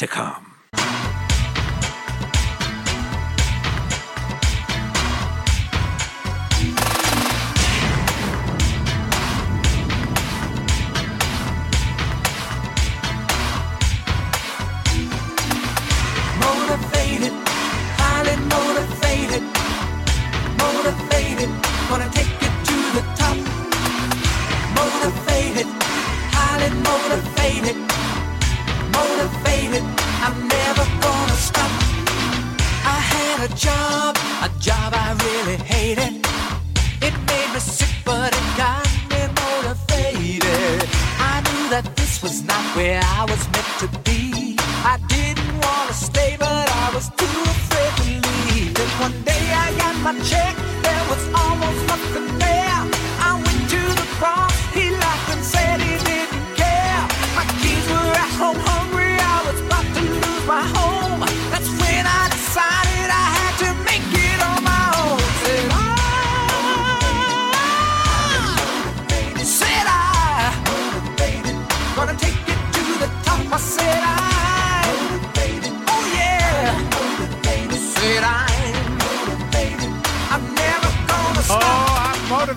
to come. Had a job, a job I really hated. It made me sick, but it got me motivated. I knew that this was not where I was meant to be. I didn't want to stay, but I was too afraid to leave. Then one day I got my check,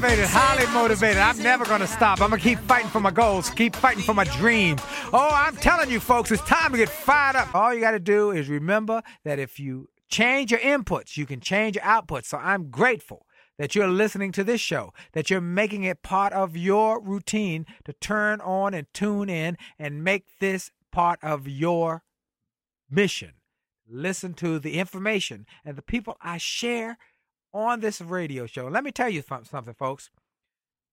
motivated, highly motivated. I'm never going to stop. I'm going to keep fighting for my goals, keep fighting for my dreams. Oh, I'm telling you, folks, it's time to get fired up. All you got to do is remember that if you change your inputs, you can change your outputs. So I'm grateful that you're listening to this show, that you're making it part of your routine to turn on and tune in and make this part of your mission. Listen to the information and the people I share on this radio show. Let me tell you something, folks.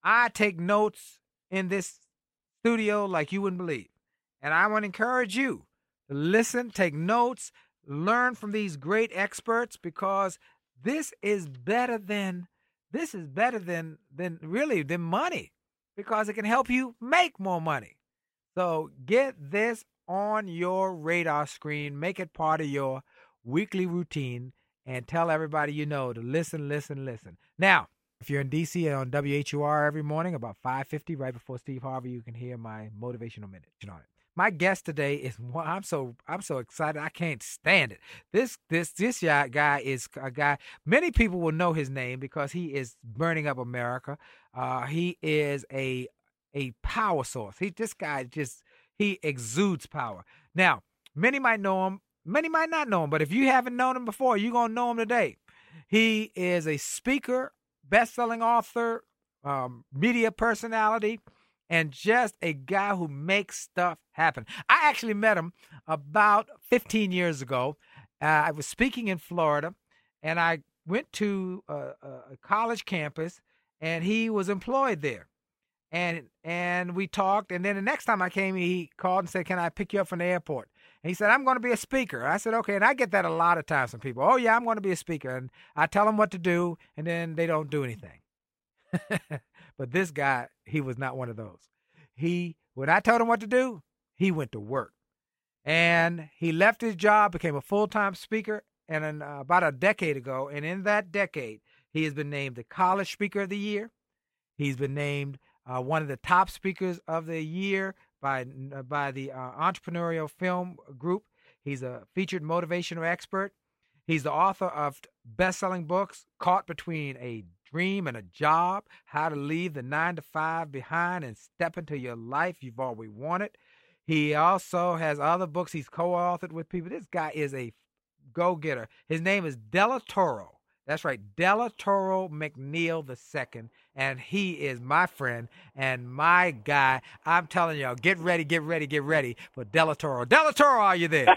I take notes in this studio like you wouldn't believe. And I want to encourage you to listen, take notes, learn from these great experts because this is better than this is better than than really than money because it can help you make more money. So get this on your radar screen, make it part of your weekly routine, and tell everybody you know to listen, listen, listen. Now, if you're in DC on WHUR every morning about 5:50, right before Steve Harvey, you can hear my motivational minute on it. My guest today is I'm so I'm so excited I can't stand it. This this this guy guy is a guy many people will know his name because he is burning up America. Uh, he is a a power source. He this guy just he exudes power. Now, many might know him, many might not know him, but if you haven't known him before, you're gonna know him today. He is a speaker, best-selling author, um, media personality, and just a guy who makes stuff happen. I actually met him about 15 years ago. Uh, I was speaking in Florida, and I went to a, a college campus, and he was employed there and and we talked and then the next time i came he called and said can i pick you up from the airport he said i'm going to be a speaker. I said okay. And i get that a lot of times from people. Oh yeah i'm going to be a speaker. And i tell them what to do and then they don't do anything. But this guy he was not one of those. He when i told him what to do he went to work. And he left his job became a full-time speaker and in, uh, about a decade ago and in that decade he has been named the college speaker of the year. He's been named uh, one of the top speakers of the year by uh, by the uh, Entrepreneurial Film Group. He's a featured motivational expert. He's the author of best-selling books, Caught Between a Dream and a Job, How to Leave the 9 to 5 Behind and Step into Your Life You've Always Wanted. He also has other books he's co-authored with people. This guy is a go-getter. His name is Delatorro. That's right, Delatorro McNeal II, and he is my friend and my guy. I'm telling y'all, get ready, get ready, get ready for Delatorro. Della Toro, are you there?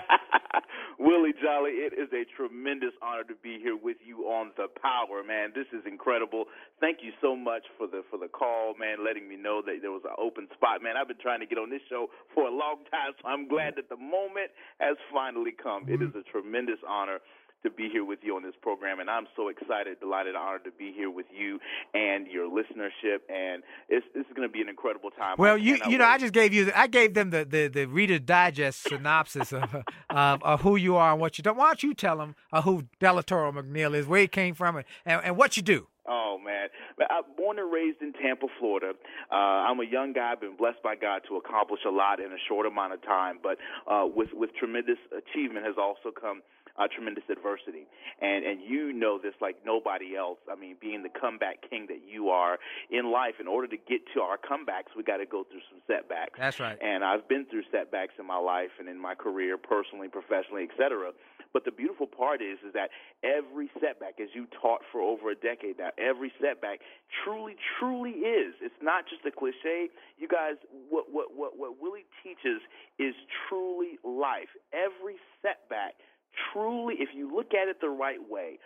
Willie Jolley, it is a tremendous honor to be here with you on the Power, man. This is incredible. Thank you so much for the for the call, man, letting me know that there was an open spot, man. I've been trying to get on this show for a long time, so I'm glad that the moment has finally come. It mm-hmm. is a tremendous honor to be here with you on this program, and I'm so excited, delighted, honored to be here with you and your listenership. And it's this is going to be an incredible time. Well, you you know. I just gave you, I gave them the the, the Reader's Digest synopsis of, of of who you are and what you do. Why don't you tell them uh, who Delatorro McNeal is, where he came from, and, and, what you do? Oh man, But I'm born and raised in Tampa, Florida. Uh, I'm a young guy, been blessed by God to accomplish a lot in a short amount of time. But uh, with with tremendous achievement has also come uh, tremendous adversity, and and you know this like nobody else. I mean, being the comeback king that you are in life, in order to get to our comebacks, we got to go through some setbacks. That's right. And I've been through setbacks in my life and in my career, personally, professionally, etc. But the beautiful part is, is that every setback, as you taught for over a decade now, every setback truly, truly is. It's not just a cliche. You guys, what what what what Willie teaches is truly life. Every setback, truly, if you look at it the right way,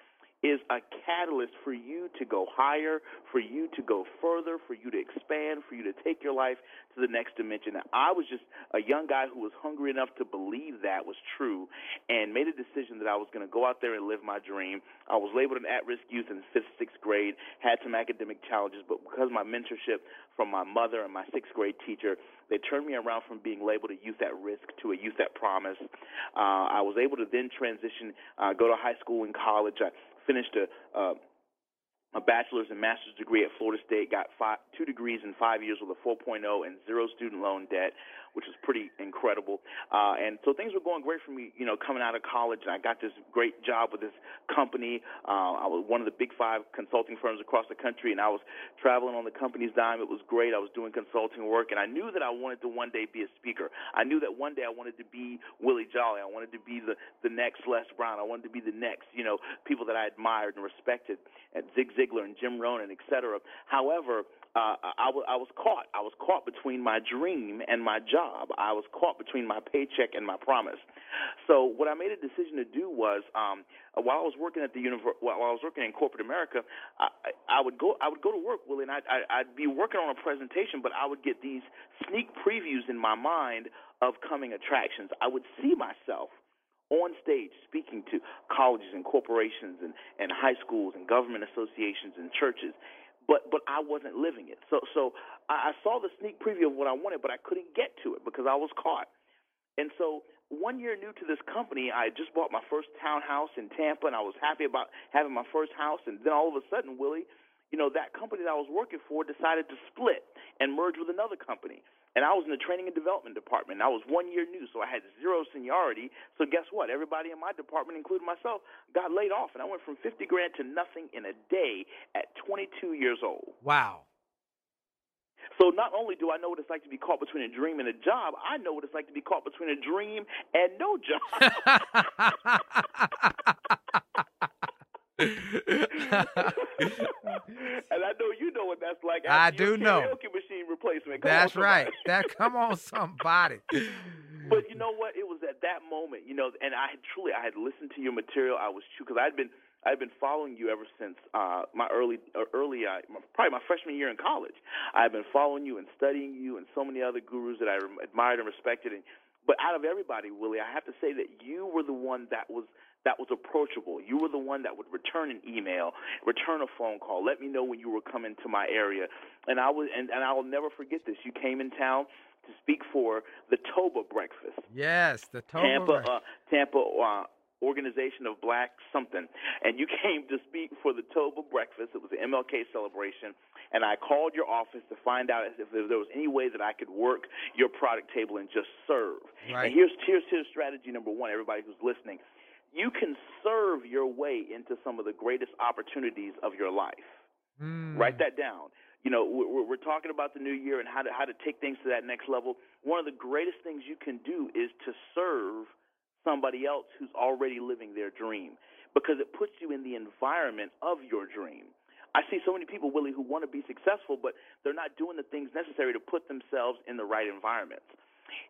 is a catalyst for you to go higher, for you to go further, for you to expand, for you to take your life to the next dimension. Now, I was just a young guy who was hungry enough to believe that was true and made a decision that I was going to go out there and live my dream. I was labeled an at-risk youth in fifth, sixth grade, had some academic challenges, but because my mentorship from my mother and my sixth grade teacher, they turned me around from being labeled a youth at risk to a youth at promise. Uh, I was able to then transition, uh, go to high school and college. I finished a uh, a bachelor's and master's degree at Florida State, got five, two degrees in five years with a 4.0 and zero student loan debt, which was pretty incredible. Uh, and so things were going great for me, you know, coming out of college. And I got this great job with this company. Uh, I was one of the big five consulting firms across the country, and I was traveling on the company's dime. It was great. I was doing consulting work, and I knew that I wanted to one day be a speaker. I knew that one day I wanted to be Willie Jolley. I wanted to be the the next Les Brown. I wanted to be the next, you know, people that I admired and respected, Zig Ziglar and Jim Rohn, et cetera. However, uh, I, was, I was caught. I was caught between my dream and my job. I was caught between my paycheck and my promise. So what I made a decision to do was, um, while I was working at the univer- while I was working in corporate America, I, I would go I would go to work, Willie, and I'd, I'd be working on a presentation, but I would get these sneak previews in my mind of coming attractions. I would see myself on stage speaking to colleges and corporations and, and high schools and government associations and churches but but I wasn't living it. So so I, I saw the sneak preview of what I wanted, but I couldn't get to it because I was caught. And so one year new to this company, I just bought my first townhouse in Tampa, and I was happy about having my first house. And then all of a sudden, Willie, you know that company that I was working for decided to split and merge with another company. And I was in the training and development department. I was one year new, so I had zero seniority. So guess what? Everybody in my department, including myself, got laid off, and I went from 50 grand to nothing in a day at 22 years old. Wow. So not only do I know what it's like to be caught between a dream and a job, I know what it's like to be caught between a dream and no job. and I know you know what that's like. I your do know. Karaoke machine replacement. Come That's on, right. That come on somebody. But you know what? It was at that moment, you know, and I had truly, I had listened to your material. I was true because I'd been, I'd been following you ever since uh, my early, uh, early, uh, probably my freshman year in college. I've been following you and studying you and so many other gurus that I admired and respected. And but out of everybody, Willie, I have to say that you were the one that was that was approachable. You were the one that would return an email, return a phone call, let me know when you were coming to my area. And I was and, and I will never forget this. You came in town to speak for the Toba breakfast. yes, the Toba Tampa uh, Tampa uh, organization of black something and you came to speak for the Toba breakfast. It was an MLK celebration and I called your office to find out if there was any way that I could work your product table and just serve. Right. And here's here's here's strategy number 1 everybody who's listening you can serve your way into some of the greatest opportunities of your life. Mm. Write that down. you know, we're, we're talking about the new year and how to how to take things to that next level. One of the greatest things you can do is to serve somebody else who's already living their dream because it puts you in the environment of your dream. I see so many people, Willie, who want to be successful, but they're not doing the things necessary to put themselves in the right environments.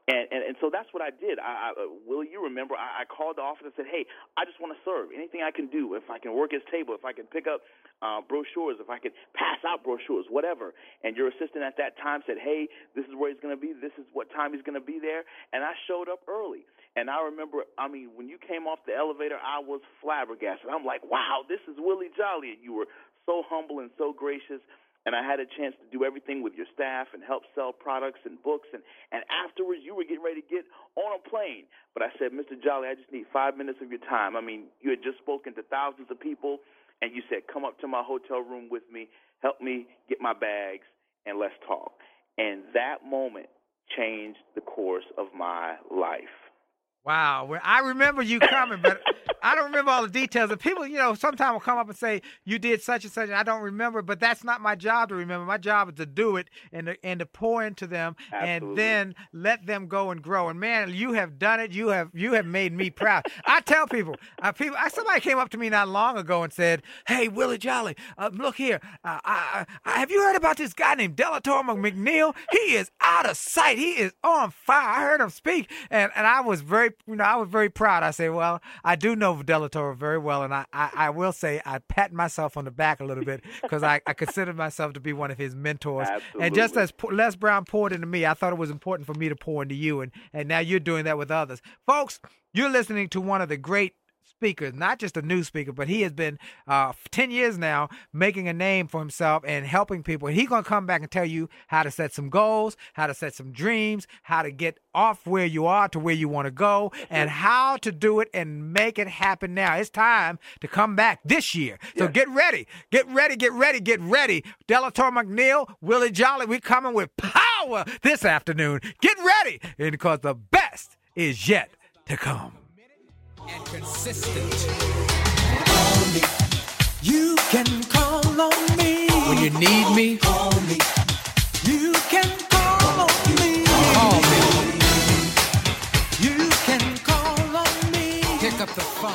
And, and and so that's what I did. I, I uh, Will you remember? I, I called the office and said, "Hey, I just want to serve. Anything I can do. If I can work his table, if I can pick up uh, brochures, if I can pass out brochures, whatever." And your assistant at that time said, "Hey, this is where he's going to be. This is what time he's going to be there." And I showed up early. And I remember, I mean, when you came off the elevator, I was flabbergasted. I'm like, "Wow, this is Willie Jolley." And you were so humble and so gracious and I had a chance to do everything with your staff and help sell products and books. And and afterwards you were getting ready to get on a plane. But I said Mr. Jolley I just need 5 minutes of your time. I mean you had just spoken to thousands of people and you said come up to my hotel room with me. Help me get my bags and let's talk. And that moment changed the course of my life Wow. Well, I remember you coming, but I don't remember all the details. And people, you know, sometimes will come up and say, you did such and such, and I don't remember, but that's not my job to remember. My job is to do it and to, and to pour into them Absolutely. and then let them go and grow. And man, you have done it. You have you have made me proud. I tell people, uh, people, I, somebody came up to me not long ago and said, hey, Willie Jolley, uh, look here. Uh, I, I, have you heard about this guy named Delatorro McNeal? He is out of sight. He is on fire. I heard him speak, and, and I was very you know, I was very proud. I said, well, I do know Delatorro very well, and I, I, I will say I pat myself on the back a little bit because I, I consider myself to be one of his mentors. Absolutely. And just as Les Brown poured into me, I thought it was important for me to pour into you, and, and now you're doing that with others. Folks, you're listening to one of the great speakers, not just a new speaker, but he has been uh, 10 years now making a name for himself and helping people. And he's going to come back and tell you how to set some goals, how to set some dreams, how to get off where you are to where you want to go, and how to do it and make it happen now. It's time to come back this year. So Yes. get ready, get ready, get ready, get ready. Delatorro McNeal, Willie Jolley, we coming with power this afternoon. Get ready, and because the best is yet to come. And consistent. You can call on me When you need me, Call me. You can call on me. call me. You can call on me. Pick up the phone.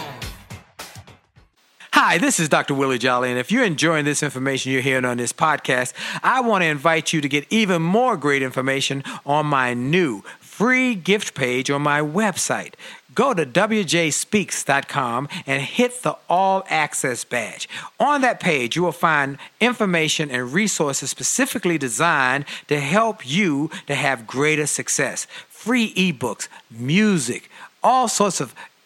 Hi, this is Dr. Willie Jolley, and if you're enjoying this information you're hearing on this podcast, I want to invite you to get even more great information on my new free gift page on my website. Go to wjspeaks.com and hit the All Access badge. On that page, you will find information and resources specifically designed to help you to have greater success. Free ebooks, music, all sorts of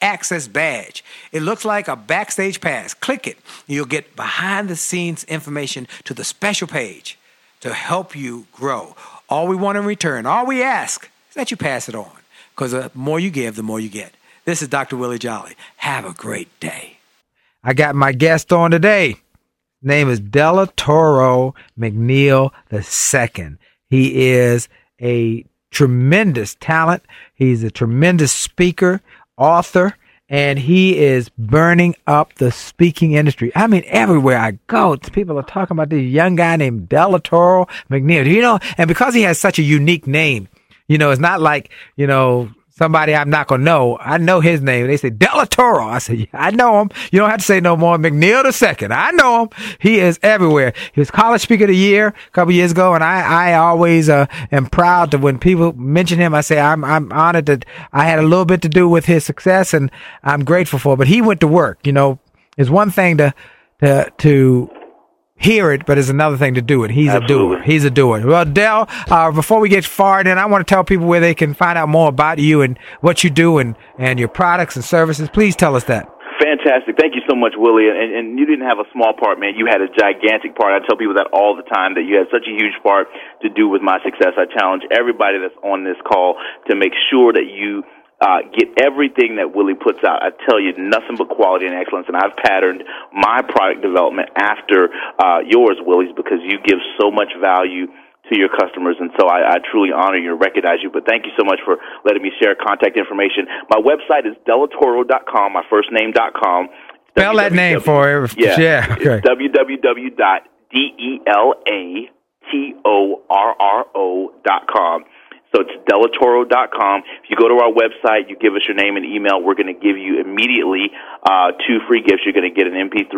access badge. It looks like a backstage pass. Click it. You'll get behind the scenes information to the special page to help you grow. All we want in return, all we ask is that you pass it on because the more you give, the more you get. This is Dr. Willie Jolley. Have a great day. I got my guest on today. Name is Della Toro McNeil II. He is a tremendous talent. He's a tremendous speaker, author, and he is burning up the speaking industry. I mean, everywhere I go, people are talking about this young guy named Della Toro McNeil. Do you know? And because he has such a unique name, you know, it's not like, you know, somebody I'm not gonna know. I know his name. They say Delatorro. I say, yeah, I know him. You don't have to say no more. McNeal the second. I know him. He is everywhere. He was college speaker of the year a couple years ago, and I, I always uh, am proud that when people mention him, I say I'm I'm honored that I had a little bit to do with his success, and I'm grateful for. it. But he went to work. You know, it's one thing to to to hear it, but it's another thing to do it. He's a doer. He's a doer. Well, Dell, uh, before we get far in, I want to tell people where they can find out more about you and what you do and, and your products and services. Please tell us that. Fantastic. Thank you so much, Willie. And, and you didn't have a small part, man. You had a gigantic part. I tell people that all the time that you had such a huge part to do with my success. I challenge everybody that's on this call to make sure that you uh, get everything that Willie puts out. I tell you, nothing but quality and excellence. And I've patterned my product development after uh, yours, Willie's, because you give so much value to your customers. And so I, I truly honor you and recognize you. But thank you so much for letting me share contact information. My website is delatorro.com, my first name.com. Spell that name for her. Yeah. yeah. Okay. www.delatorro.com. So it's delatorro.com. If you go to our website, you give us your name and email, we're going to give you immediately uh, two free gifts. You're going to get an MP3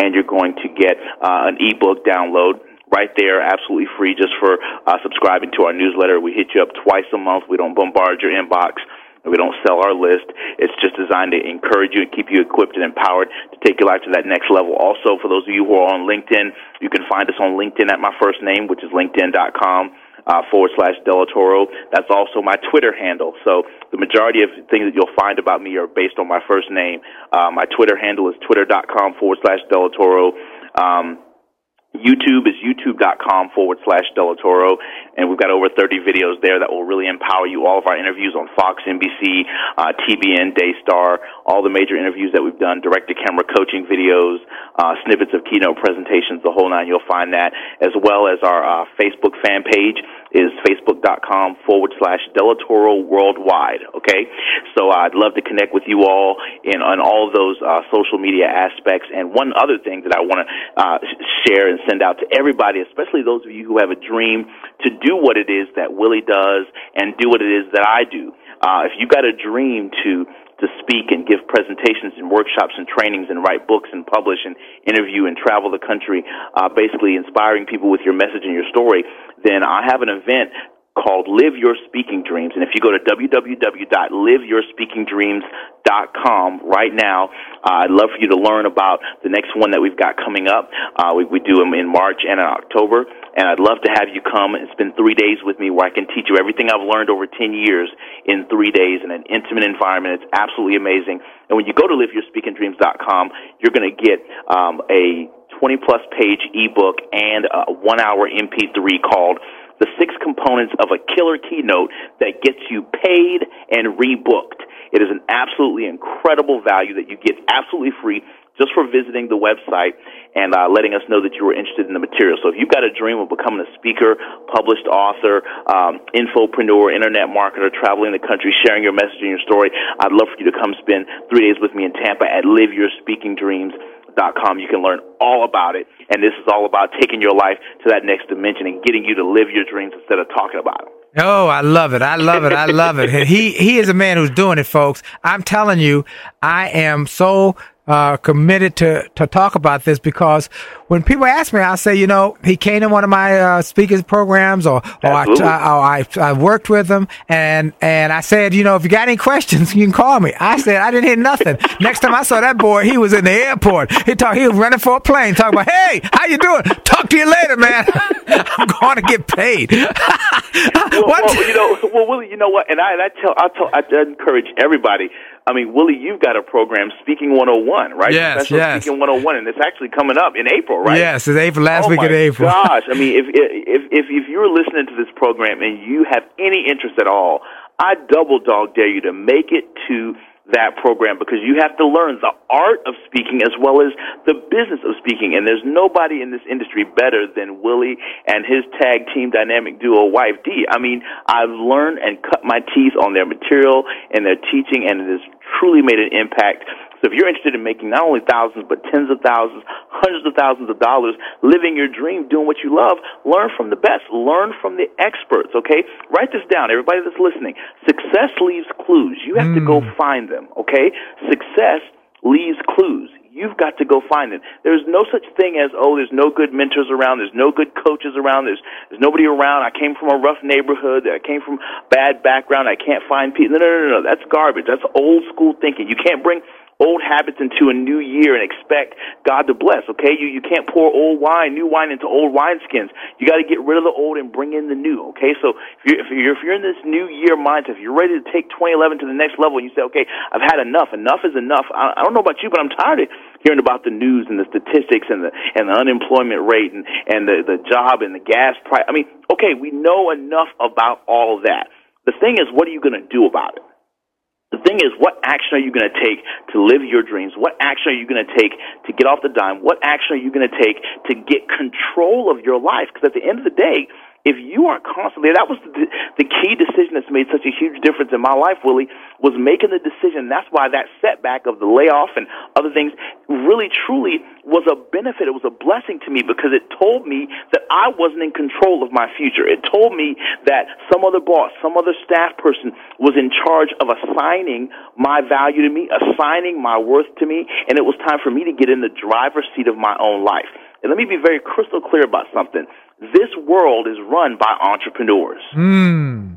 and you're going to get uh, an ebook download right there, absolutely free, just for uh, subscribing to our newsletter. We hit you up twice a month. We don't bombard your inbox. We don't sell our list. It's just designed to encourage you and keep you equipped and empowered to take your life to that next level. Also, for those of you who are on LinkedIn, you can find us on LinkedIn at my first name, which is linkedin.com uh, forward slash Delatorro. That's also my Twitter handle. So the majority of things that you'll find about me are based on my first name. Uh, my Twitter handle is twitter.com forward slash Delatorro. Um, YouTube is youtube.com forward slash Delatorro, and we've got over 30 videos there that will really empower you. All of our interviews on Fox, NBC, uh, TBN, Daystar, all the major interviews that we've done, direct to camera coaching videos, uh, snippets of keynote presentations, the whole nine. You'll find that, as well as our uh, Facebook fan page is facebook.com forward slash Delatorro worldwide. Okay, so I'd love to connect with you all in on all those uh, social media aspects. And one other thing that I want to uh, share and send out to everybody, especially those of you who have a dream to do what it is that Willie does and do what it is that I do. Uh, if you got a dream to to speak and give presentations and workshops and trainings and write books and publish and interview and travel the country, uh, basically inspiring people with your message and your story, then I have an event called Live Your Speaking Dreams. And if you go to www.liveyourspeakingdreams.com right now, uh, I'd love for you to learn about the next one that we've got coming up. Uh, we, we do them in March and in October. And I'd love to have you come and spend three days with me where I can teach you everything I've learned over 10 years in three days in an intimate environment. It's absolutely amazing. And when you go to liveyourspeakingdreams.com, you're going to get um, a 20 plus page ebook and a one hour MP3 called the six components of a killer keynote that gets you paid and rebooked. It is an absolutely incredible value that you get absolutely free just for visiting the website and uh, letting us know that you were interested in the material. So if you've got a dream of becoming a speaker, published author, um, infopreneur, internet marketer, traveling the country, sharing your message and your story, I'd love for you to come spend three days with me in Tampa at Live Your Speaking Dreams com. You can learn all about it. And this is all about taking your life to that next dimension and getting you to live your dreams instead of talking about them. Oh, I love it. I love it. I love it. he he is a man who's doing it, folks. I'm telling you, I am so uh, committed to, to talk about this because when people ask me, I'll say, you know, he came to one of my uh, speakers programs or, or, I, or I, I, worked with him and, and I said, you know, if you got any questions, you can call me. I said, I didn't hear nothing. Next time I saw that boy, he was in the airport. He talked, he was running for a plane talking about, hey, how you doing? Talk to you later, man. I'm going to get paid. well, well, you know, well, Willie, you know what? And I, and I tell, I tell, I encourage everybody I mean, Willie, you've got a program, Speaking 101, right? Yes, Professional yes. Speaking 101, and it's actually coming up in April, right? Yes, it's April, last oh week in April. gosh, I mean, if, if, if, if you're listening to this program and you have any interest at all, I double dog dare you to make it to that program because you have to learn the art of speaking as well as the business of speaking. And there's nobody in this industry better than Willie and his tag team dynamic duo wife D. I mean, I've learned and cut my teeth on their material and their teaching and it has truly made an impact so if you're interested in making not only thousands, but tens of thousands, hundreds of thousands of dollars, living your dream, doing what you love, learn from the best. Learn from the experts, okay? Write this down, everybody that's listening. Success leaves clues. You have mm. to go hmm. find them, okay? Success leaves clues. You've got to go find them. There's no such thing as, oh, there's no good mentors around, there's no good coaches around, there's, there's nobody around. I came from a rough neighborhood, I came from bad background, I can't find people. No, no, no, no, that's garbage. That's old school thinking. You can't bring old habits into a new year and expect God to bless. Okay, you you can't pour old wine, new wine into old wineskins. You got to get rid of the old and bring in the new. Okay, so if you're, if you're if you're in this new year mindset, if you're ready to take 2011 to the next level, and you say, okay, I've had enough. Enough is enough. I, I don't know about you, but I'm tired of hearing about the news and the statistics and the and the unemployment rate and and the the job and the gas price. I mean, okay, we know enough about all that. The thing is, what are you going to do about it? The thing is, what action are you going to take to live your dreams? What action are you going to take to get off the dime? What action are you going to take to get control of your life? Because at the end of the day, if you aren't constantly that was the, the key decision that's made such a huge difference in my life willie was making the decision. That's why that setback of the layoff and other things really truly was a benefit. It was a blessing to me because it told me that i wasn't in control of my future. It told me that some other boss some other staff person was in charge of assigning my value to me assigning my worth to me and it was time for me to get in the driver's seat of my own life. And let me be very crystal clear about something this world is run by entrepreneurs. Hmm.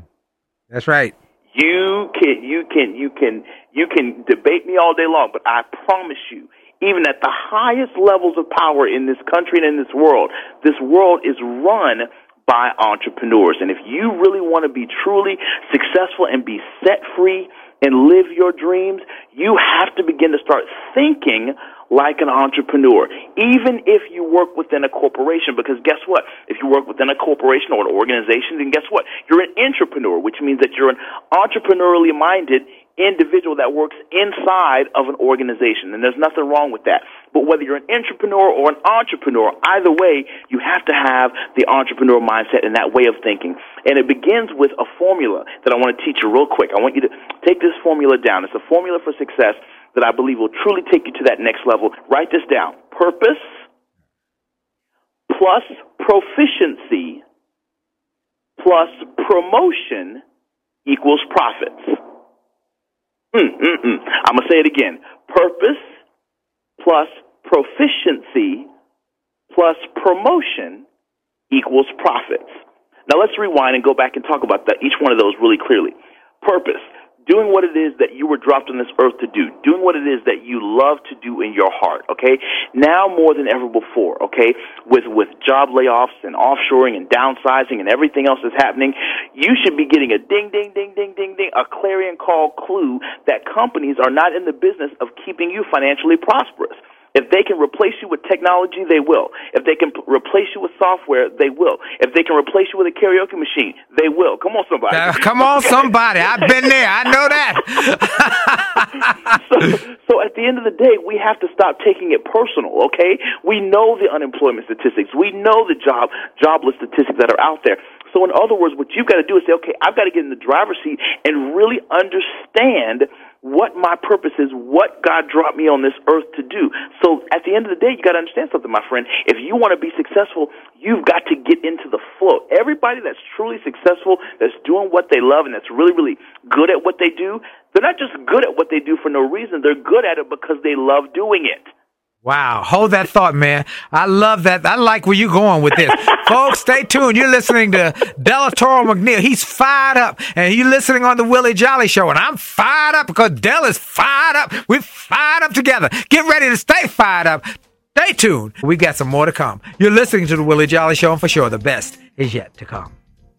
That's right. You can you can you can you can debate me all day long, but I promise you, even at the highest levels of power in this country and in this world, this world is run by entrepreneurs. And if you really want to be truly successful and be set free and live your dreams, you have to begin to start thinking like an entrepreneur, even if you work within a corporation. Because guess what? If you work within a corporation or an organization, then guess what? You're an entrepreneur, which means that you're an entrepreneurially minded individual that works inside of an organization. And there's nothing wrong with that. But whether you're an entrepreneur or an entrepreneur, either way, you have to have the entrepreneur mindset and that way of thinking. And it begins with a formula that I want to teach you real quick. I want you to take this formula down. It's a formula for success that I believe will truly take you to that next level. Write this down. Purpose plus proficiency plus promotion equals profits. Mm, mm, mm. I'm going to say it again. Purpose plus proficiency plus promotion equals profits. Now let's rewind and go back and talk about that, each one of those really clearly. Purpose doing what it is that you were dropped on this earth to do, doing what it is that you love to do in your heart, okay? Now more than ever before, okay? With, with job layoffs and offshoring and downsizing and everything else that's happening, you should be getting a ding, ding, ding, ding, ding, ding, a clarion call clue that companies are not in the business of keeping you financially prosperous. If they can replace you with technology, they will. If they can p- replace you with software, they will. If they can replace you with a karaoke machine, they will. Come on, somebody. Uh, come on, somebody. I've been there. I know that. so, so at the end of the day, we have to stop taking it personal, okay? We know the unemployment statistics. We know the job jobless statistics that are out there. So in other words, what you've got to do is say, okay, I've got to get in the driver's seat and really understand what my purpose is, what God dropped me on this earth to do. So at the end of the day, you got to understand something, my friend. If you want to be successful, you've got to get into the flow. Everybody that's truly successful, that's doing what they love, and that's really, really good at what they do, they're not just good at what they do for no reason. They're good at it because they love doing it. Wow. Hold that thought, man. I love that. I like where you're going with this. Folks, stay tuned. You're listening to Delatorro McNeal. He's fired up. And you're listening on the Willie Jolley Show. And I'm fired up because Del is fired up. We're fired up together. Get ready to stay fired up. Stay tuned. We got some more to come. You're listening to the Willie Jolley Show, and for sure, the best is yet to come.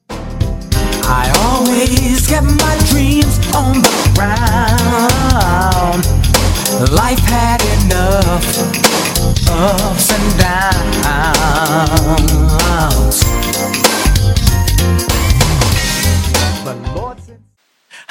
I always kept my dreams on the ground. Life had enough ups and downs.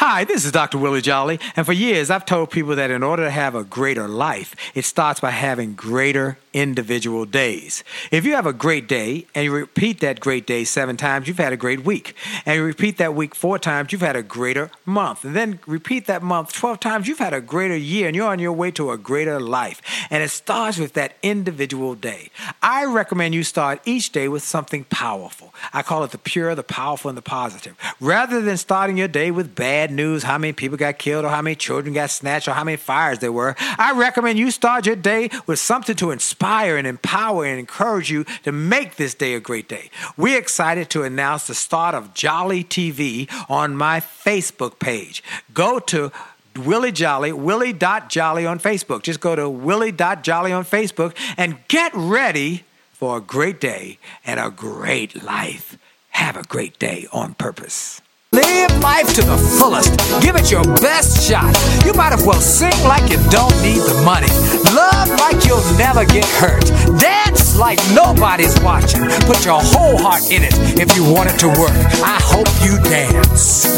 Hi, this is Dr. Willie Jolley, and for years I've told people that in order to have a greater life, it starts by having greater individual days. If you have a great day and you repeat that great day seven times, you've had a great week. And you repeat that week four times, you've had a greater month. And then repeat that month 12 times, you've had a greater year and you're on your way to a greater life. And it starts with that individual day. I recommend you start each day with something powerful. I call it the pure, the powerful, and the positive. Rather than starting your day with bad news, how many people got killed or how many children got snatched or how many fires there were, I recommend you start your day with something to inspire and empower and encourage you to make this day a great day. We're excited to announce the start of Jolley TV on my Facebook page. Go to Willie Jolley, Willie.Jolley on Facebook. Just go to Willie.Jolley on Facebook and get ready for a great day and a great life. Have a great day on purpose. Live life to the fullest. Give it your best shot. You might as well sing like you don't need the money. Love like you'll never get hurt. Dance like nobody's watching. Put your whole heart in it if you want it to work. I hope you dance.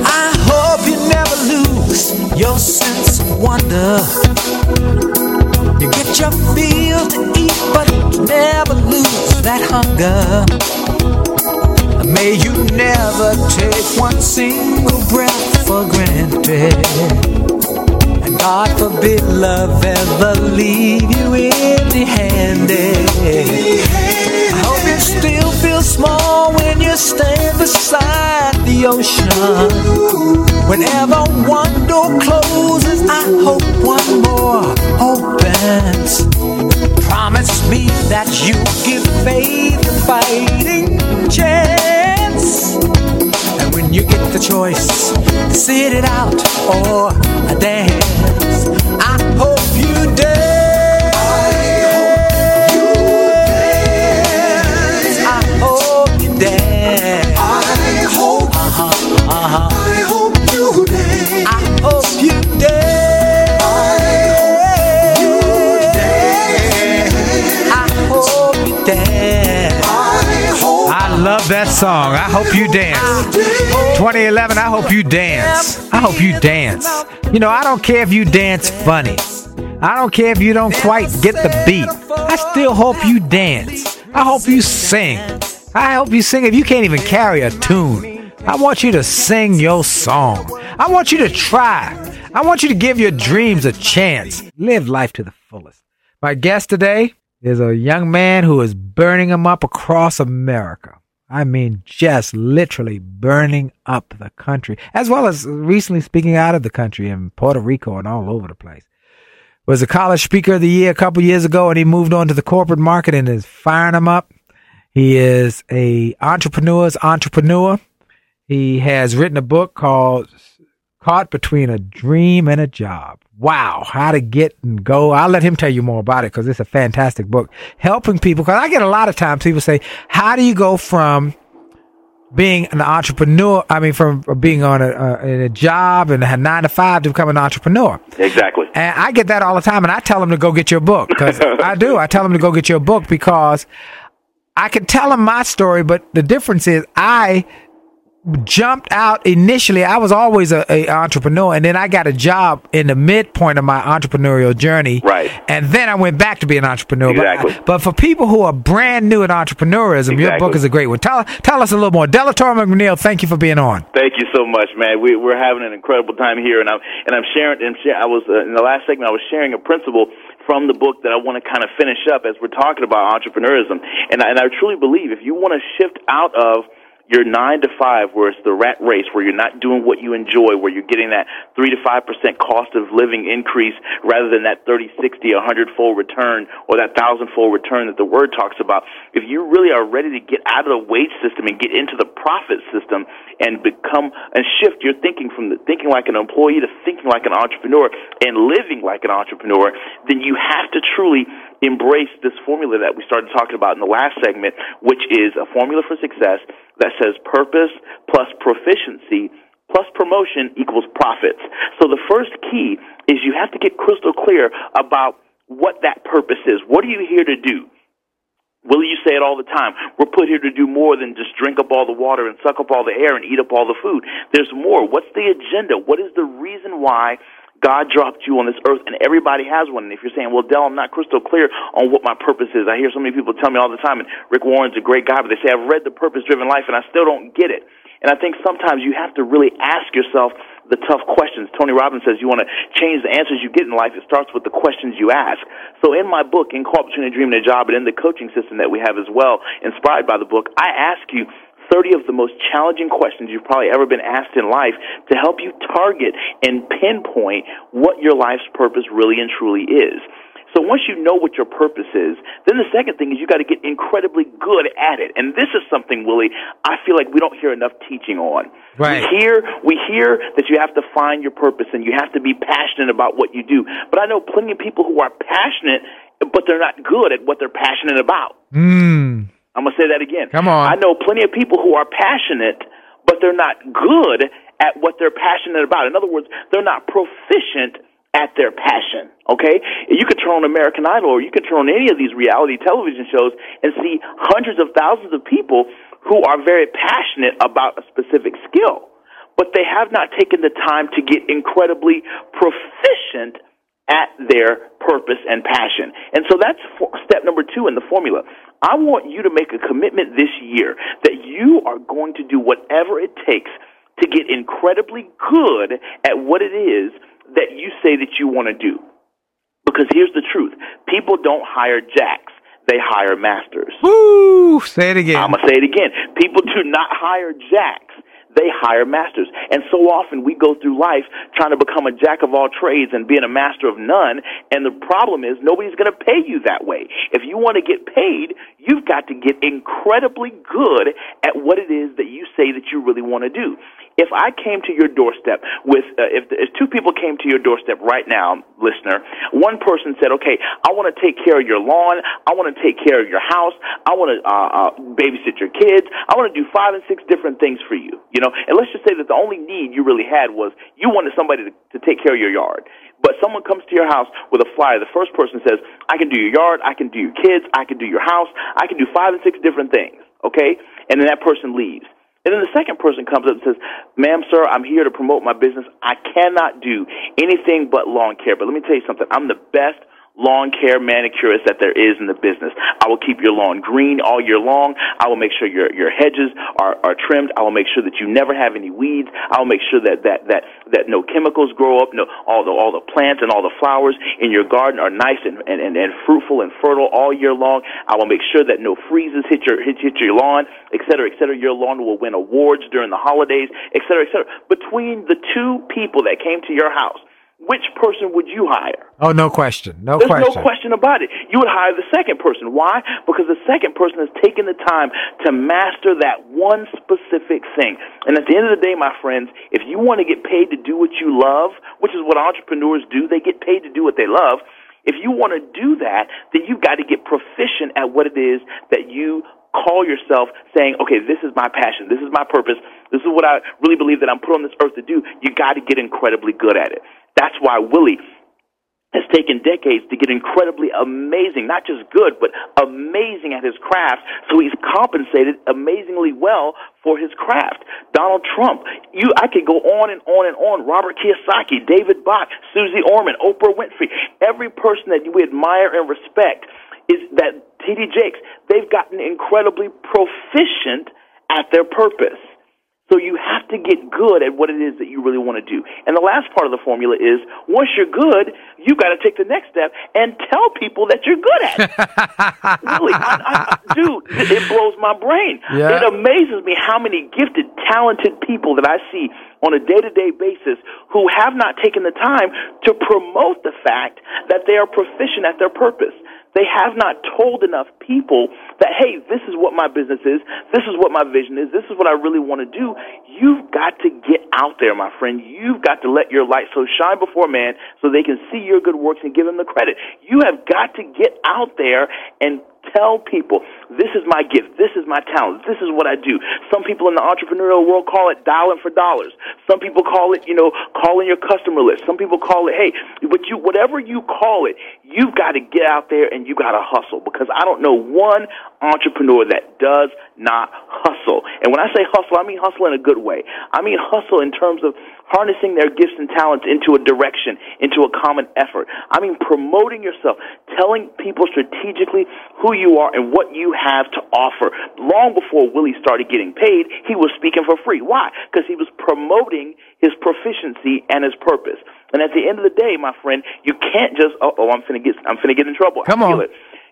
I hope you never lose your sense of wonder. You get your fill to eat, but never lose that hunger. May you never take one single breath for granted. And God forbid love ever leave you empty handed. I hope you still feel small when you stand beside the ocean. Whenever one door closes, I hope one more opens. Promise me that you give faith a fighting chance. And when you get the choice, sit it out or dance. I hope you dance. Song. I hope you dance. 2011, I hope you dance. I hope you dance. You know, I don't care if you dance funny. I don't care if you don't quite get the beat. I still hope you dance. I hope you sing. I hope you sing if you can't even carry a tune. I want you to sing your song. I want you to try. I want you to give your dreams a chance. Live life to the fullest. My guest today is a young man who is burning them up across America. I mean, just literally burning up the country, as well as recently speaking out of the country in Puerto Rico and all over the place. Was a college speaker of the year a couple years ago, and he moved on to the corporate market and is firing them up. He is a entrepreneur's entrepreneur. He has written a book called Caught Between a Dream and a Job. Wow, how to get and go. I'll let him tell you more about it because it's a fantastic book. Helping people, because I get a lot of times people say, How do you go from being an entrepreneur? I mean, from being on a, a, a job and a nine to five to become an entrepreneur. Exactly. And I get that all the time, and I tell them to go get your book because I do. I tell them to go get your book because I can tell them my story, but the difference is I jumped out initially. I was always a, a entrepreneur, and then I got a job in the midpoint of my entrepreneurial journey. Right. And then I went back to be an entrepreneur. Exactly. But, but for people who are brand new at entrepreneurism, your book is a great one. Tell tell us a little more. Delatorro McNeal, thank you for being on. Thank you so much, man. We, we're having an incredible time here, and I'm and I'm sharing. And I was uh, in the last segment. I was sharing a principle from the book that I want to kind of finish up as we're talking about entrepreneurism. And I, and I truly believe if you want to shift out of your nine to five, where it's the rat race, where you're not doing what you enjoy, where you're getting that three to five percent cost of living increase rather than that thirty, sixty, a hundred fold return or that thousand fold return that the word talks about. If you really are ready to get out of the wage system and get into the profit system and become and shift your thinking from the thinking like an employee to thinking like an entrepreneur and living like an entrepreneur, then you have to truly embrace this formula that we started talking about in the last segment, which is a formula for success that says purpose plus proficiency plus promotion equals profits. So the first key is you have to get crystal clear about what that purpose is. What are you here to do? Will you say it all the time? We're put here to do more than just drink up all the water and suck up all the air and eat up all the food. There's more. What's the agenda? What is the reason why God dropped you on this earth and everybody has one? And if you're saying, well, Dell, I'm not crystal clear on what my purpose is. I hear so many people tell me all the time, and Rick Warren's a great guy, but they say, I've read The Purpose Driven Life and I still don't get it. And I think sometimes you have to really ask yourself the tough questions. Tony Robbins says you want to change the answers you get in life. It starts with the questions you ask. So in my book, In Caught Between a Dream and a Job, and in the coaching system that we have as well, inspired by the book, I ask you 30 of the most challenging questions you've probably ever been asked in life to help you target and pinpoint what your life's purpose really and truly is. So once you know what your purpose is, then the second thing is you got to get incredibly good at it. And this is something, Willie, I feel like we don't hear enough teaching on. Right. We hear we hear that you have to find your purpose and you have to be passionate about what you do. But I know plenty of people who are passionate, but they're not good at what they're passionate about. Mm. I'm gonna say that again. Come on. I know plenty of people who are passionate, but they're not good at what they're passionate about. In other words, they're not proficient at their passion. Okay, you could turn on American Idol, or you could turn on any of these reality television shows and see hundreds of thousands of people who are very passionate about a specific skill, but they have not taken the time to get incredibly proficient at their purpose and passion. And so that's step number two in the formula. I want you to make a commitment this year that you are going to do whatever it takes to get incredibly good at what it is that you say that you want to do. Because here's the truth people don't hire jacks, they hire masters. Woo! Say it again. I'm going to say it again. People do not hire jacks. They hire masters. And so often we go through life trying to become a jack of all trades and being a master of none. And the problem is nobody's going to pay you that way. If you want to get paid, you've got to get incredibly good at what it is that you say that you really want to do. If I came to your doorstep with, uh, if, if two people came to your doorstep right now, listener, one person said, okay, I want to take care of your lawn. I want to take care of your house. I want to uh, uh, babysit your kids. I want to do five and six different things for you. You know, and let's just say that the only need you really had was you wanted somebody to, to take care of your yard. But someone comes to your house with a flyer. The first person says, I can do your yard. I can do your kids. I can do your house. I can do five and six different things. Okay? And then that person leaves. And then the second person comes up and says, Ma'am, sir, I'm here to promote my business. I cannot do anything but lawn care. But let me tell you something. I'm the best lawn care manicurist that there is in the business. I will keep your lawn green all year long. I will make sure your, your hedges are, are trimmed. I will make sure that you never have any weeds. I will make sure that, that, that, that no chemicals grow up, no, all the, all the plants and all the flowers in your garden are nice and, and, and, and fruitful and fertile all year long. I will make sure that no freezes hit your, hit, hit your lawn, et cetera, et cetera. Your lawn will win awards during the holidays, et cetera, et cetera. Between the two people that came to your house, which person would you hire? oh, no question. No There's question. There's no question about it. You would hire the second person. Why? Because the second person has taken the time to master that one specific thing. And at the end of the day, my friends, if you want to get paid to do what you love, which is what entrepreneurs do, they get paid to do what they love. If you want to do that, then you've got to get proficient at what it is that you call yourself saying, okay, this is my passion. This is my purpose. This is what I really believe that I'm put on this earth to do. You got to get incredibly good at it. That's why Willie has taken decades to get incredibly amazing, not just good, but amazing at his craft. So he's compensated amazingly well for his craft. Donald Trump, you, I could go on and on and on. Robert Kiyosaki, David Bach, Susie Orman, Oprah Winfrey, every person that we admire and respect is that TD Jakes, they've gotten incredibly proficient at their purpose. So you have to get good at what it is that you really want to do. And the last part of the formula is once you're good, you got to take the next step and tell people that you're good at it. really, I, I, dude, it blows my brain. Yeah. It amazes me how many gifted, talented people that I see on a day-to-day basis who have not taken the time to promote the fact that they are proficient at their purpose. They have not told enough people that, hey, this is what my business is. This is what my vision is. This is what I really want to do. You've got to get out there, my friend. You've got to let your light so shine before man so they can see your good works and give them the credit. You have got to get out there and tell people this is my gift, this is my talent, this is what I do. Some people in the entrepreneurial world call it dialing for dollars. Some people call it, you know, calling your customer list. Some people call it, hey, but you whatever you call it, you've got to get out there and you got to hustle because I don't know one entrepreneur that does not hustle. And when I say hustle, I mean hustle in a good way. I mean hustle in terms of harnessing their gifts and talents into a direction, into a common effort. I mean promoting yourself, telling people strategically who you are and what you have to offer. Long before Willie started getting paid, he was speaking for free. Why? Because he was promoting his proficiency and his purpose. And at the end of the day, my friend, you can't just oh, oh I'm finna get I'm finna get in trouble. Come on.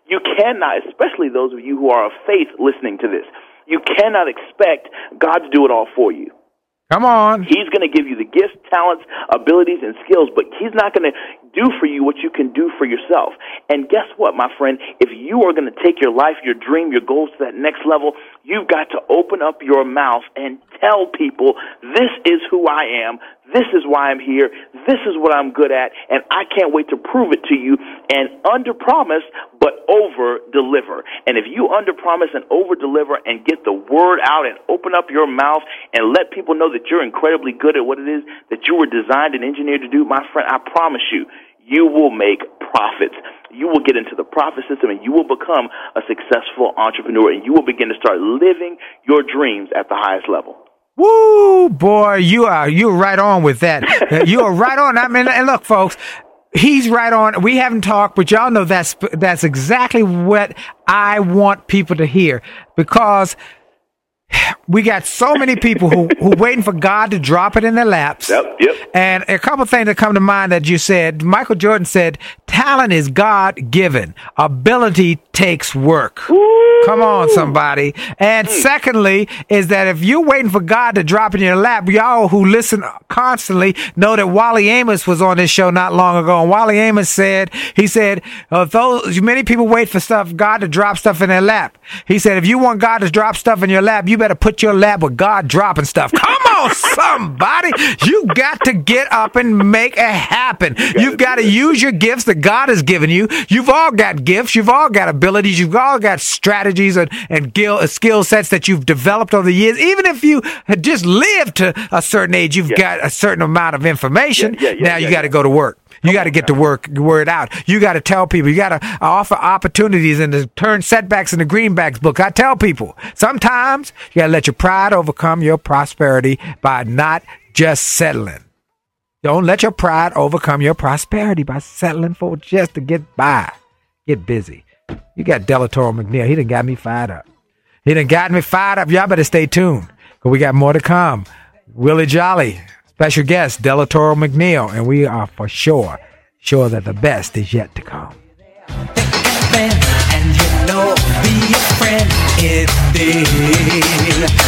You cannot, especially those of you who are of faith listening to this, you cannot expect God to do it all for you. Come on. He's going to give you the gifts, talents, abilities, and skills, but he's not going to do for you what you can do for yourself. And guess what, my friend? If you are going to take your life, your dream, your goals to that next level, you've got to open up your mouth and tell people, this is who I am. This is why I'm here. This is what I'm good at. And I can't wait to prove it to you and under promise, but over deliver. And if you under promise and over deliver and get the word out and open up your mouth and let people know that you're incredibly good at what it is that you were designed and engineered to do, my friend, I promise you, you will make profits. You will get into the profit system and you will become a successful entrepreneur and you will begin to start living your dreams at the highest level. Woo, boy, you are you are right on with that. you are right on. I mean, and look, folks, he's right on. We haven't talked, but y'all know that's that's exactly what I want people to hear because we got so many people who who waiting for God to drop it in their laps. Yep, yep. And a couple of things that come to mind that you said. Michael Jordan said, "Talent is God given. Ability takes work." Come on, somebody. And secondly, is that if you're waiting for God to drop in your lap, y'all who listen constantly know that Wally Amos was on this show not long ago. And Wally Amos said, he said, uh, those many people wait for stuff, God to drop stuff in their lap. He said, if you want God to drop stuff in your lap, you better put your lap with God dropping stuff. Come on, somebody. You got to get up and make it happen. You've got to use your gifts that God has given you. You've all got gifts. You've all got abilities. You've all got strategies and, and skill, uh, skill sets that you've developed over the years. Even if you had just lived to a certain age, you've got a certain amount of information. Yeah, yeah, yeah, now yeah, you got to yeah. go to work. You got to get to work, word out. You got to tell people. You got to offer opportunities and to turn setbacks into greenbacks book. I tell people sometimes you got to let your pride overcome your prosperity by not just settling. Don't let your pride overcome your prosperity by settling for just to get by. Get busy. You got Delatorro McNeal. He done got me fired up. He done got me fired up. Y'all better stay tuned because we got more to come. Willie Jolley, special guest, Delatorro McNeal, and we are for sure, sure that the best is yet to come. and you know, be a friend indeed. You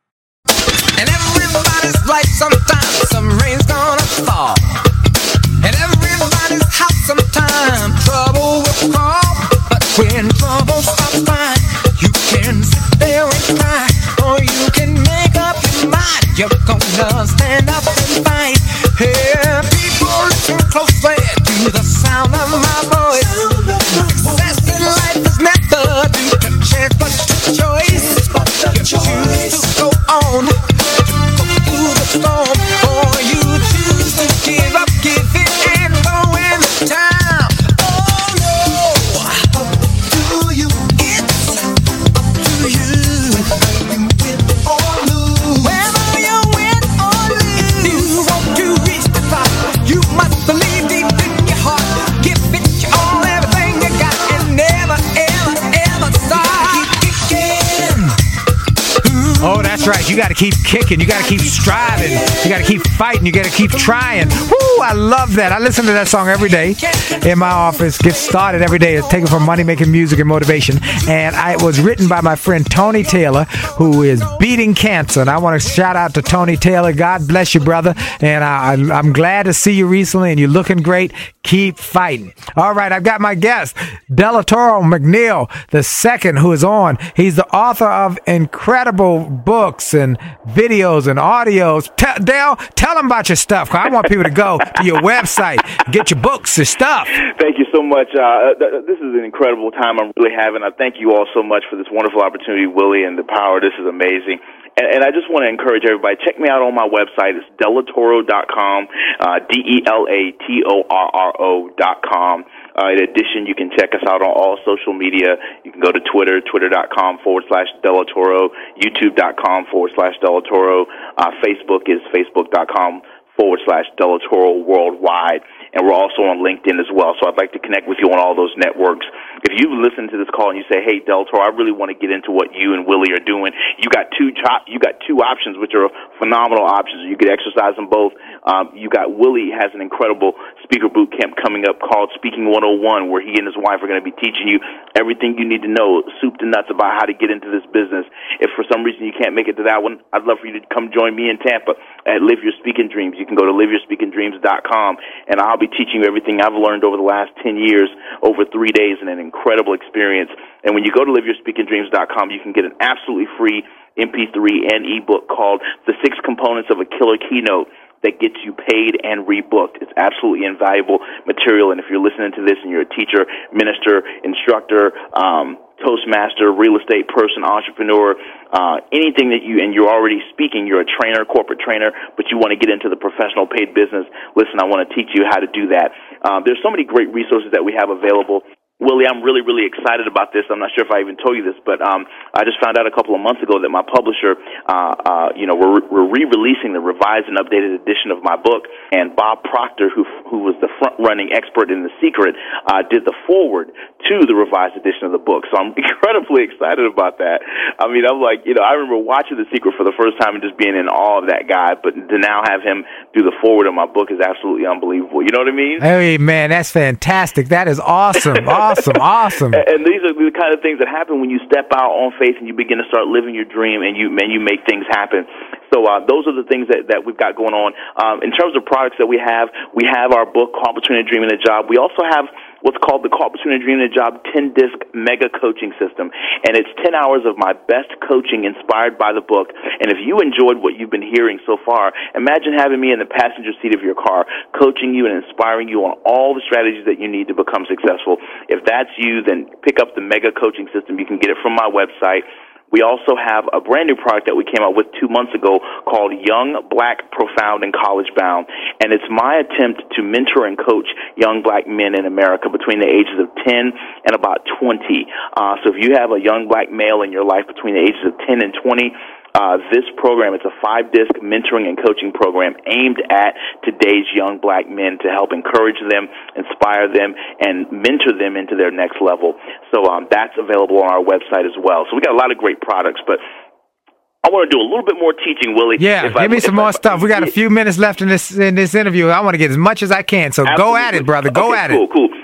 And everybody's right sometimes, some rain's gonna fall. And everybody's trouble will. But when trouble you can sit there and cry, or you can make up your mind. You're gonna stand up and fight. People, listen closely to the sound of my voice. Life never chance, but choice. To go on, storm, or you choose to give up, keep kicking. You got to keep striving. You got to keep fighting. You got to keep trying. Woo! I love that. I listen to that song every day in my office. Get started every day. It's taken from money making music and motivation. And I, it was written by my friend Tony Taylor, who is beating cancer. And I want to shout out to Tony Taylor. God bless you, brother. And I, I'm glad to see you recently. And you're looking great. Keep fighting. All right, I've got my guest, Delatorro McNeal, the second, who is on. He's the author of incredible books and videos and audios. Tell, Dale, tell them about your stuff. I want people to go your website, get your books and stuff. Thank you so much. Uh, th- th- this is an incredible time I'm really having. I thank you all so much for this wonderful opportunity, Willie, and the power. This is amazing. And, and I just want to encourage everybody, check me out on my website. It's delatorro.com, uh, D-E-L-A-T-O-R-R-O. Uh, in addition, you can check us out on all social media. You can go to Twitter, twitter.com forward slash Delatorro, youtube.com forward slash Delatorro. Uh, Facebook is facebook.com forward slash Delatorro worldwide. And we're also on LinkedIn as well. So I'd like to connect with you on all those networks. If you listen to this call and you say, "Hey, Del Delatorro, I really want to get into what you and Willie are doing," you got two top, you got two options, which are phenomenal options. You could exercise them both. Um, you got Willie has an incredible speaker boot camp coming up called Speaking 101, where he and his wife are going to be teaching you everything you need to know, soup to nuts, about how to get into this business. If for some reason you can't make it to that one, I'd love for you to come join me in Tampa at Live Your Speaking Dreams. You can go to liveyourspeakingdreams.com, and I'll be teaching you everything I've learned over the last 10 years over three days in an incredible experience. And when you go to liveyourspeakingdreams.com, you can get an absolutely free MP3 and ebook called The Six Components of a Killer Keynote that gets you paid and rebooked. It's absolutely invaluable material. And if you're listening to this and you're a teacher, minister, instructor, um, Toastmaster, real estate person, entrepreneur, uh, anything that you, and you're already speaking, you're a trainer, corporate trainer, but you want to get into the professional paid business, listen, I want to teach you how to do that. Um, there's so many great resources that we have available. Willie, I'm really, really excited about this. I'm not sure if I even told you this, but um, I just found out a couple of months ago that my publisher, uh, uh, you know, we're, we're re-releasing the revised and updated edition of my book, and Bob Proctor, who who was the front-running expert in The Secret, uh, did the forward to the revised edition of the book. So I'm incredibly excited about that. I mean, I'm like, you know, I remember watching The Secret for the first time and just being in awe of that guy, but to now have him do the forward of my book is absolutely unbelievable. You know what I mean? Hey, man, that's fantastic. That is awesome. awesome. Awesome. Awesome. And these are the kind of things that happen when you step out on faith and you begin to start living your dream and you man you make things happen. So uh, those are the things that, that we've got going on. Um, in terms of products that we have, we have our book, Caught Between a Dream and a Job. We also have what's called the Caught Between a Dream and a Job 10 disc mega coaching system. And it's 10 hours of my best coaching inspired by the book. And if you enjoyed what you've been hearing so far, imagine having me in the passenger seat of your car, coaching you and inspiring you on all the strategies that you need to become successful. If that's you, then pick up the mega coaching system. You can get it from my website. We also have a brand new product that we came out with two months ago called Young, Black, Profound, and College Bound. And it's my attempt to mentor and coach young black men in America between the ages of 10 and about 20. Uh, so if you have a young black male in your life between the ages of 10 and 20, uh, this program, it's a five disc mentoring and coaching program aimed at today's young black men to help encourage them, inspire them, and mentor them into their next level. So um, that's available on our website as well. So we got a lot of great products, but I want to do a little bit more teaching, Willie. Yeah, If I- give me some I- more stuff. We got a few minutes left in this in this interview. I want to get as much as I can. So go at it, brother. Go Okay, at cool, it. Cool, This is let's go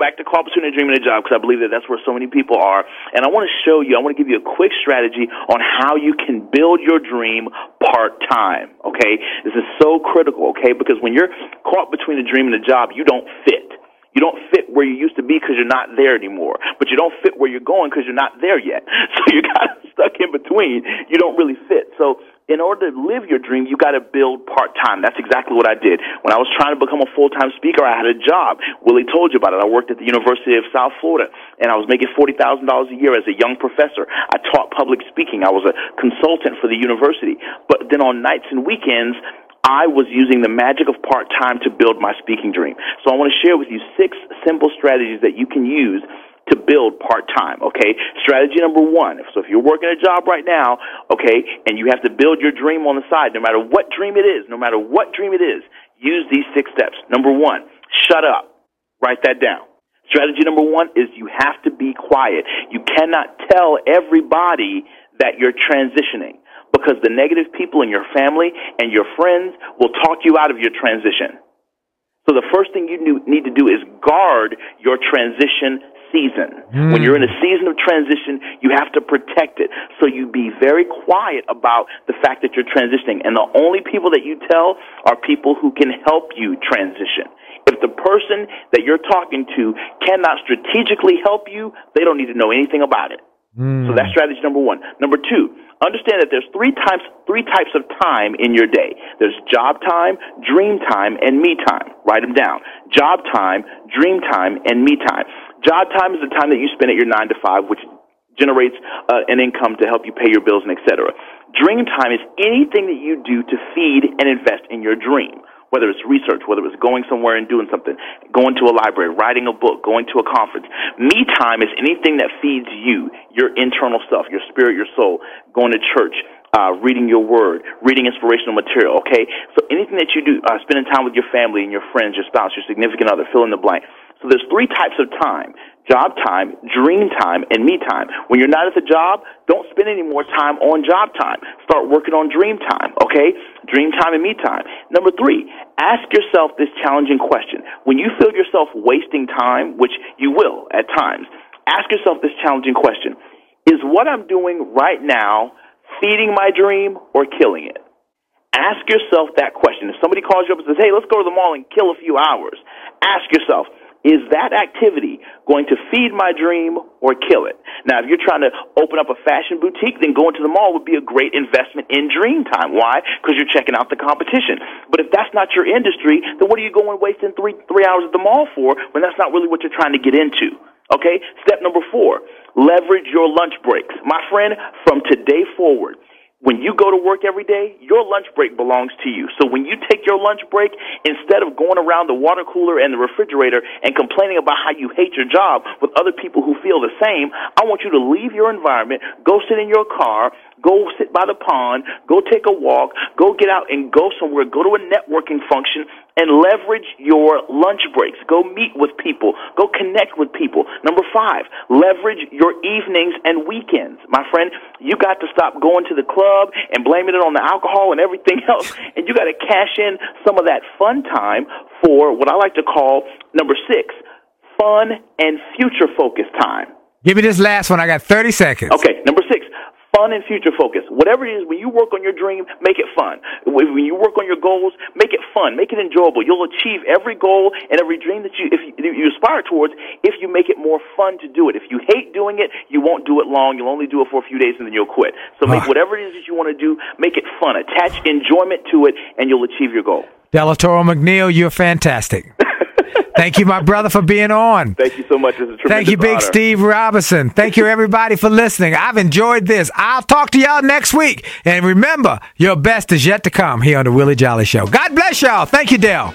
back to caught between a dream and a job because I believe that that's where so many people are. And I want to show you, I want to give you a quick strategy on how you can build your dream part time. Okay, this is so critical. Okay, because when you're caught between a dream and a job, you don't fit. You don't fit where you used to be because you're not there anymore. But you don't fit where you're going because you're not there yet. So you're kind of stuck in between. You don't really fit. So in order to live your dream, you got to build part time. That's exactly what I did. When I was trying to become a full time speaker, I had a job. Willie told you about it. I worked at the University of South Florida, and I was making forty thousand dollars a year as a young professor. I taught public speaking. I was a consultant for the university. But then on nights and weekends, I was using the magic of part time to build my speaking dream. So I want to share with you six simple strategies that you can use to build part time, okay? Strategy number one. So if you're working a job right now, okay, and you have to build your dream on the side, no matter what dream it is, no matter what dream it is, use these six steps. Number one, shut up. Write that down. Strategy number one is you have to be quiet. You cannot tell everybody that you're transitioning because the negative people in your family and your friends will talk you out of your transition. So the first thing you need to do is guard your transition season. Mm. When you're in a season of transition, you have to protect it. So you be very quiet about the fact that you're transitioning. And the only people that you tell are people who can help you transition. If the person that you're talking to cannot strategically help you, they don't need to know anything about it. Mm. So that's strategy number one. Number two, understand that there's three types three types of time in your day. There's job time, dream time, and me time. Write them down. Job time, dream time, and me time. Job time is the time that you spend at your nine to five, which generates uh, an income to help you pay your bills and etc. Dream time is anything that you do to feed and invest in your dream whether it's research, whether it's going somewhere and doing something, going to a library, writing a book, going to a conference. Me time is anything that feeds you, your internal stuff, your spirit, your soul, going to church, uh, reading your word, reading inspirational material, okay? So anything that you do, uh, spending time with your family and your friends, your spouse, your significant other, fill in the blank. So there's three types of time. Job time, dream time, and me time. When you're not at the job, don't spend any more time on job time. Start working on dream time, okay? Dream time and me time. Number three, ask yourself this challenging question. When you feel yourself wasting time, which you will at times, ask yourself this challenging question. Is what I'm doing right now feeding my dream or killing it? Ask yourself that question. If somebody calls you up and says, hey, let's go to the mall and kill a few hours, ask yourself, is that activity going to feed my dream or kill it? Now, if you're trying to open up a fashion boutique, then going to the mall would be a great investment in dream time. Why? Because you're checking out the competition. But if that's not your industry, then what are you going wasting three, three hours at the mall for when that's not really what you're trying to get into? Okay? Step number four, leverage your lunch breaks. My friend, from today forward, when you go to work every day, your lunch break belongs to you. So when you take your lunch break, instead of going around the water cooler and the refrigerator and complaining about how you hate your job with other people who feel the same, I want you to leave your environment, go sit in your car, go sit by the pond, go take a walk, go get out and go somewhere, go to a networking function and leverage your lunch breaks. Go meet with people. Go connect with people. Number five, leverage your evenings and weekends. My friend, you got to stop going to the club and blaming it on the alcohol and everything else. And you got to cash in some of that fun time for what I like to call number six, fun and future focus time. Give me this last one. I got 30 seconds. Okay, number six, fun and future focus. Whatever it is, when you work on your dream, make it fun. When you work on your goals, make it fun, make it enjoyable. You'll achieve every goal and every dream that you, if you, if you aspire towards, if you make it more fun to do it. If you hate doing it, you won't do it long. You'll only do it for a few days and then you'll quit. So make ah. whatever it is that you want to do, make it fun. Attach enjoyment to it, and you'll achieve your goal. Delatorro McNeal, you're fantastic. Thank you, my brother, for being on. Thank you so much. Thank you, Big honor. Steve Robinson. Thank you, everybody, for listening. I've enjoyed this. I'll talk to y'all next week. And remember, your best is yet to come here on the Willie Jolley Show. God bless y'all. Thank you, Dell.